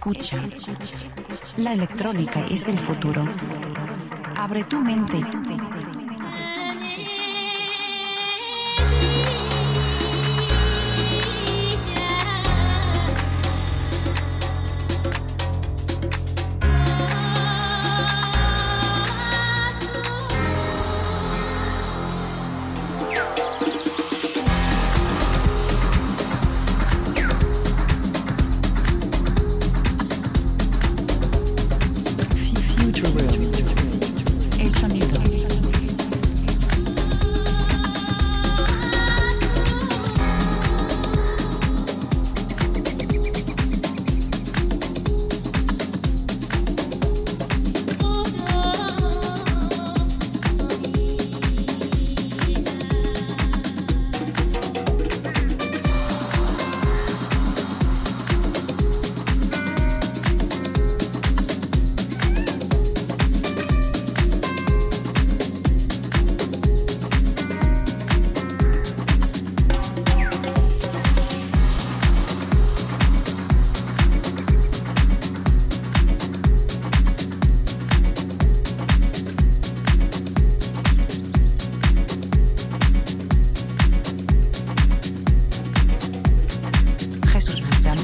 Escucha. La electrónica es el futuro. Abre tu mente.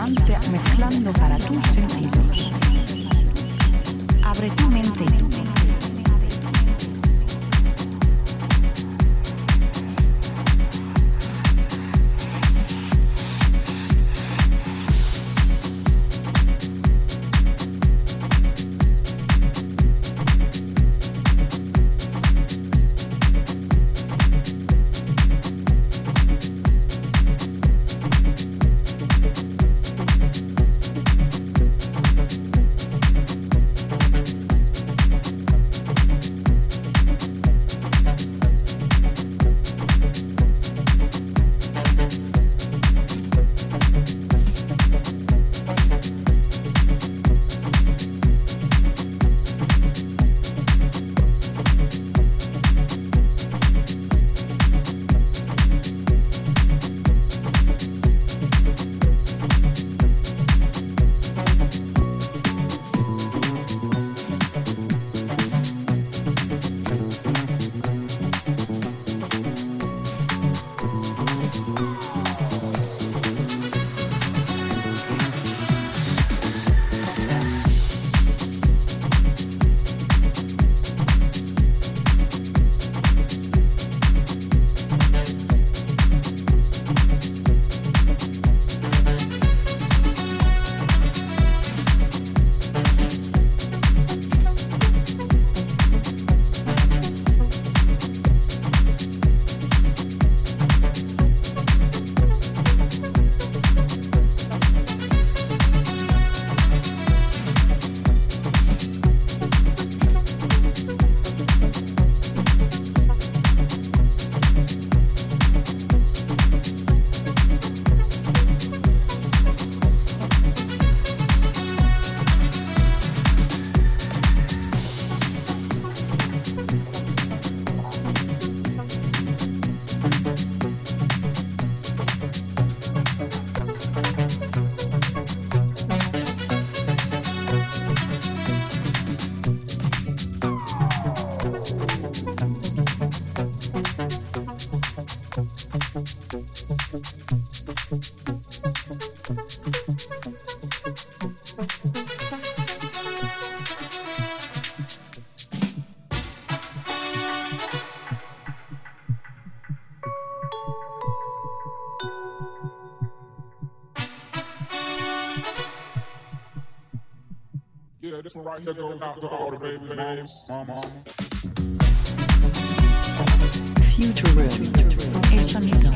Bustamante mezclando para tus sentidos. Abre tu mente. Yeah, this one right here goes out to all the babies' names. Mama. Future World. El sonido.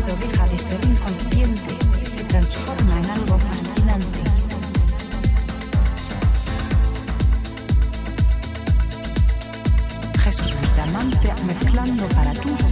ruido deja de ser inconsciente, se transforma en algo fascinante. Jesús Bustamante mezclando para tus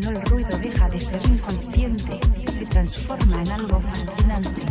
Cuando el ruido deja de ser inconsciente, se transforma en algo fascinante.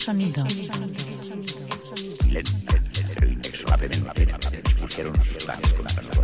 Sonido. Lentamente, pero inexorablemente, dispusieron sus planes contra nosotros.